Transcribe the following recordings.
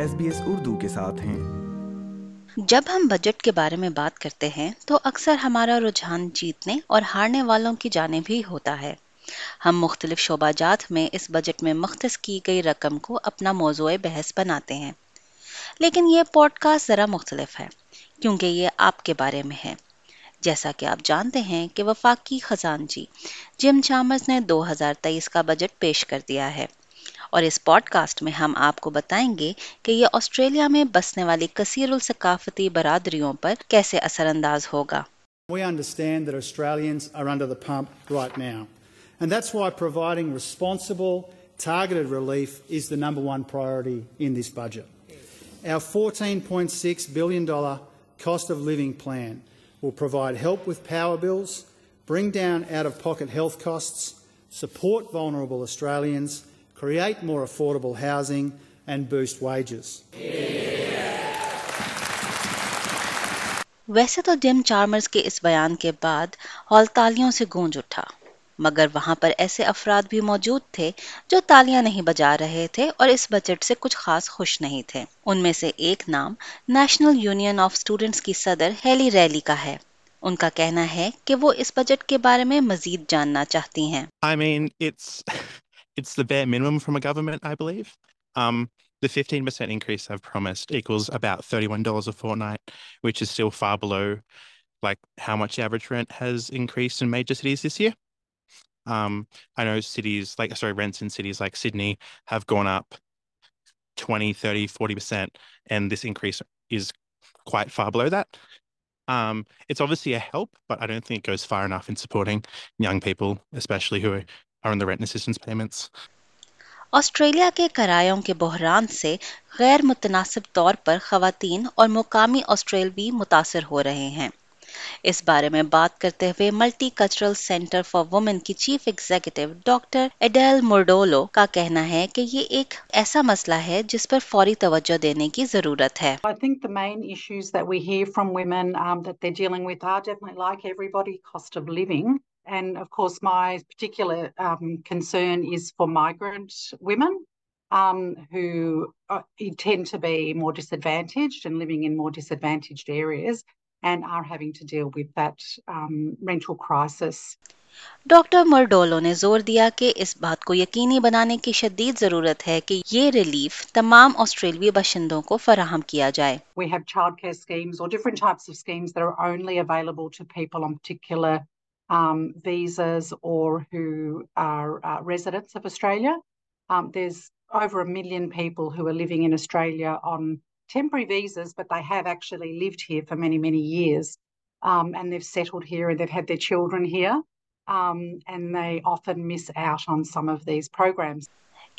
S S be Urdu کے ساتھ ہیں جب ہم بجٹ کے بارے میں بات کرتے ہیں تو اکثر ہمارا رجحان جیتنے اور ہارنے والوں کی جانب بھی ہوتا ہے ہم مختلف شعبہ جات میں اس بجٹ میں مختص کی گئی رقم کو اپنا موضوع بحث بناتے ہیں لیکن یہ پوڈ کاسٹ ذرا مختلف ہے کیونکہ یہ آپ کے بارے میں ہے جیسا کہ آپ جانتے ہیں کہ وفاقی خزانچی جم چامرز نے دو ہزار تیئیس کا بجٹ پیش کر دیا ہے اور اس کاسٹ میں ہم آپ کو بتائیں گے کہ یہ آسٹریلیا میں بسنے والی کثیر الثقافتی برادریوں پر کیسے اثر انداز ہوگا create more affordable housing and boost wages. ویسے تو جم چارمرز کے اس بیان کے بعد ہال تالیوں سے گونج اٹھا مگر وہاں پر ایسے افراد بھی موجود تھے جو تالیاں نہیں بجا رہے تھے اور اس بجٹ سے کچھ خاص خوش نہیں تھے ان میں سے ایک نام نیشنل یونین آف اسٹوڈینٹس کی صدر ہیلی ریلی کا ہے ان کا کہنا ہے کہ وہ اس بجٹ کے بارے میں مزید جاننا چاہتی ہیں it's the bare minimum from a government, I believe. Um, the 15% increase I've promised equals about $31 a fortnight, which is still far below like how much the average rent has increased in major cities this year. Um, I know cities like, sorry, rents in cities like Sydney have gone up 20, 30, 40%, and this increase is quite far below that. Um, it's obviously a help, but I don't think it goes far enough in supporting young people, especially who are Australia کے کرایوں کے بحران سے غیر متناسب طور پر خواتین اور مقامی متاثر ہو رہے ہیں اس بارے میں بات کرتے ہوئے multicultural centre for women کی chief executive doctor Adele Murdolo کا کہنا ہے کہ یہ ایک ایسا مسئلہ ہے جس پر فوری توجہ دینے کی ضرورت ہے and of course, my particular um, concern is for migrant women um, who uh, tend to be more disadvantaged and living in more disadvantaged areas and are having to deal with that um, rental crisis. Doctor Murdolo نے زور دیا کہ اس بات کو یقینی بنانے کی شدید ضرورت ہے کہ یہ ریلیف تمام آسٹریلوی باشندوں کو فراہم کیا جائے we have child care schemes اور different types of schemes that are only available to people on particular um, visas or who are uh, residents of Australia. Um, there's over a million people who are living in Australia on temporary visas, but they have actually lived here for many, many years. Um, and they've settled here and they've had their children here. Um, and they often miss out on some of these programs.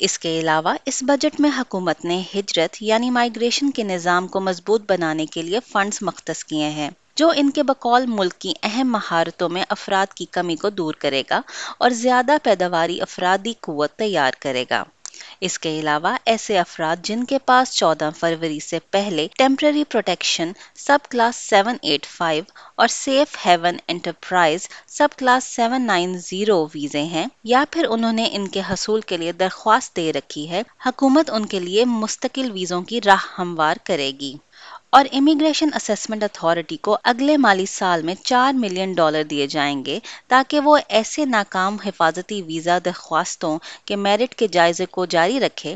اس کے علاوہ اس budget میں حکومت نے ہجرت یعنی migration کے نظام کو مضبوط بنانے کے لیے فنڈز مختص کیے ہیں جو ان کے بقول ملک کی اہم مہارتوں میں افراد کی کمی کو دور کرے گا اور زیادہ پیداواری افرادی قوت تیار کرے گا اس کے علاوہ ایسے افراد جن کے پاس چودہ فروری سے پہلے temporary protection subclass seven eight five اور safe haven enterprise subclass seven nine zero ویزے ہیں یا پھر انہوں نے ان کے حصول کے لیے درخواست دے رکھی ہے حکومت ان کے لیے مستقل ویزوں کی راہ ہموار کرے گی اور امیگریشن اسسمنٹ اتھارٹی کو اگلے مالی سال میں چار ملین ڈالر دیے جائیں گے تاکہ وہ ایسے ناکام حفاظتی ویزا درخواستوں کے میرٹ کے جائزے کو جاری رکھے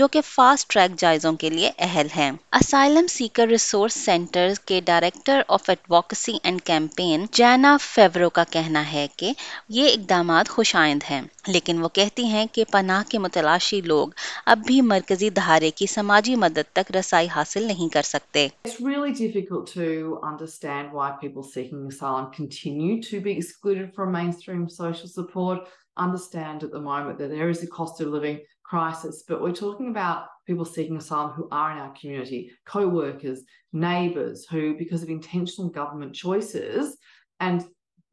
جو کہ فاسٹ ٹریک جائزوں کے لیے اہل ہیں اسائلم سیکر ریسورس سینٹر کے director of advocacy and campaign Jana Favero کا کہنا ہے کہ یہ اقدامات خوش آئند ہیں لیکن وہ کہتی ہیں کہ پناہ کے متلاشی لوگ اب بھی مرکزی دھارے کی سماجی مدد تک رسائی حاصل نہیں کر سکتے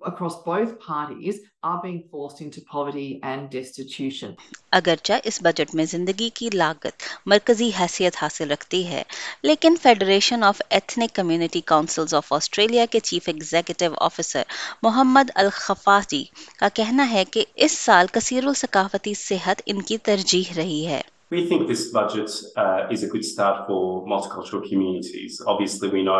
across both parties are being forced into poverty and destitution. اگرچہ اس بجٹ میں زندگی کی لاگت مرکزی حیثیت حاصل رکھتی ہے لیکن federation of ethnic community councils of Australia کے chief executive officer Mohammad Al Khafaji کا کہنا ہے کہ اس سال کثیر الثقافتی صحت ان کی ترجیح رہی ہے We think this budget uh, is a good start for multicultural communities. Obviously, we know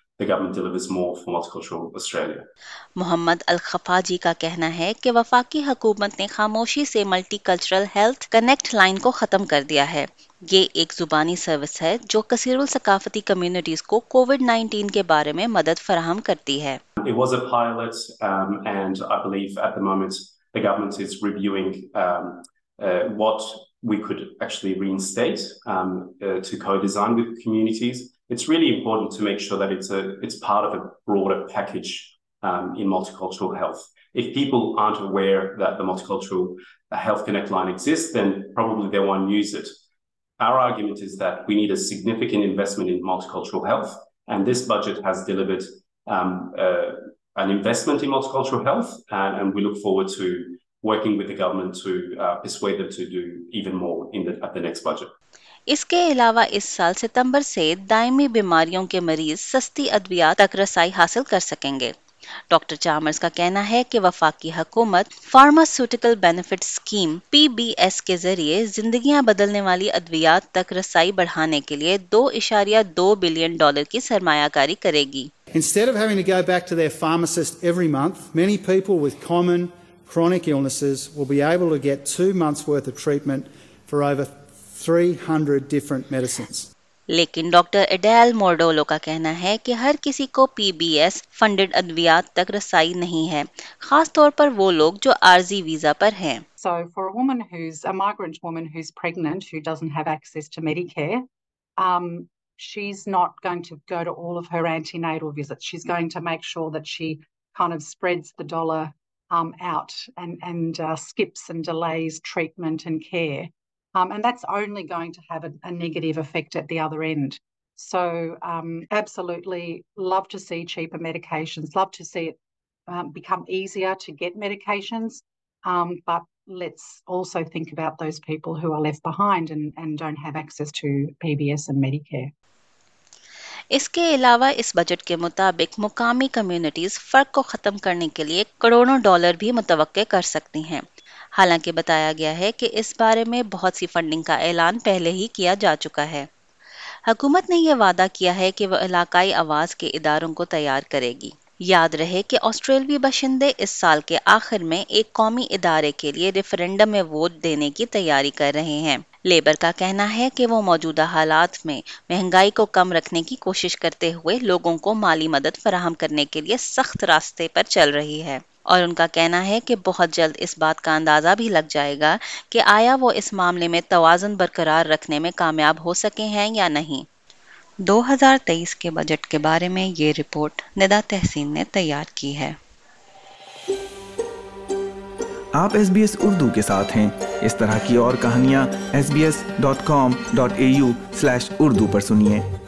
محمد الخفا جی کا کہنا ہے کہ وفاقی حکومت نے خاموشی سے multicultural health connect line کو ختم کر دیا ہے ہے یہ ایک زبانی سروس جو کثیر الثقافتی کمیونٹیز کو کووڈ نائنٹین کے بارے میں مدد فراہم کرتی ہے It was a pilot um, um, um, and I believe at the the moment government is reviewing uh, uh, what we could actually reinstate um, uh, to co-design with communities رلیمرٹینٹ to make sure this over package he people آرٹسوٹ we need a significant this budget delivered budget اس کے علاوہ اس سال ستمبر سے دائمی بیماریوں کے مریض سستی ادویات تک رسائی حاصل کر سکیں گے ڈاکٹر چارمرز کا کہنا ہے کہ وفاقی حکومت pharmaceutical benefit scheme P B S کے ذریعے زندگیاں بدلنے والی ادویات تک رسائی بڑھانے کے لیے دو اشاریہ دو بلین ڈالر کی سرمایہ کاری کرے گی Instead of having to go back to their pharmacist every month, many people with common chronic illnesses will be able to get two months worth of treatment for over لیکن doctor Adele مورڈولو کا کہنا ہے کہ ہر کسی کو پی B S funded ادویات تک رسائی نہیں ہے خاص طور پر وہ لوگ جو عارضی ویزا پر ہیں So for a woman who's a migrant woman who's pregnant who doesn't have access to Medicare um, she's not going to go to all of her antenatal visits she's going to make sure that she kind of spreads the dollar um, out and, and uh, skips and delays treatment and care Um, and that's only going to have a, a negative effect at the other end. So um, absolutely love to see cheaper medications, love to see it um, become easier to get medications. Um, but let's also think about those people who are left behind and, and don't have access to PBS and Medicare. اس کے علاوہ اس budget کے مطابق مقامی communities فرق کو ختم کرنے کے لیے کروڑوں ڈالر بھی متوقع کر سکتی ہیں حالانکہ بتایا گیا ہے کہ اس بارے میں بہت سی فنڈنگ کا اعلان پہلے ہی کیا جا چکا ہے حکومت نے یہ وعدہ کیا ہے کہ وہ علاقائی آواز کے اداروں کو تیار کرے گی یاد رہے کہ آسٹریلوی باشندے اس سال کے آخر میں ایک قومی ادارے کے لیے ریفرینڈم میں ووٹ دینے کی تیاری کر رہے ہیں لیبر کا کہنا ہے کہ وہ موجودہ حالات میں مہنگائی کو کم رکھنے کی کوشش کرتے ہوئے لوگوں کو مالی مدد فراہم کرنے کے لیے سخت راستے پر چل رہی ہے اور ان کا کہنا ہے کہ بہت جلد اس بات کا اندازہ بھی لگ جائے گا کہ آیا وہ اس معاملے میں توازن برقرار رکھنے میں کامیاب ہو سکے ہیں یا نہیں دو ہزار تیئیس کے بجٹ کے بارے میں یہ رپورٹ ندا تحسین نے تیار کی ہے آپ ایس بی ایس اردو کے ساتھ ہیں اس طرح کی اور کہانیاں S S B dot dot com A U slash Urdu پر سنیے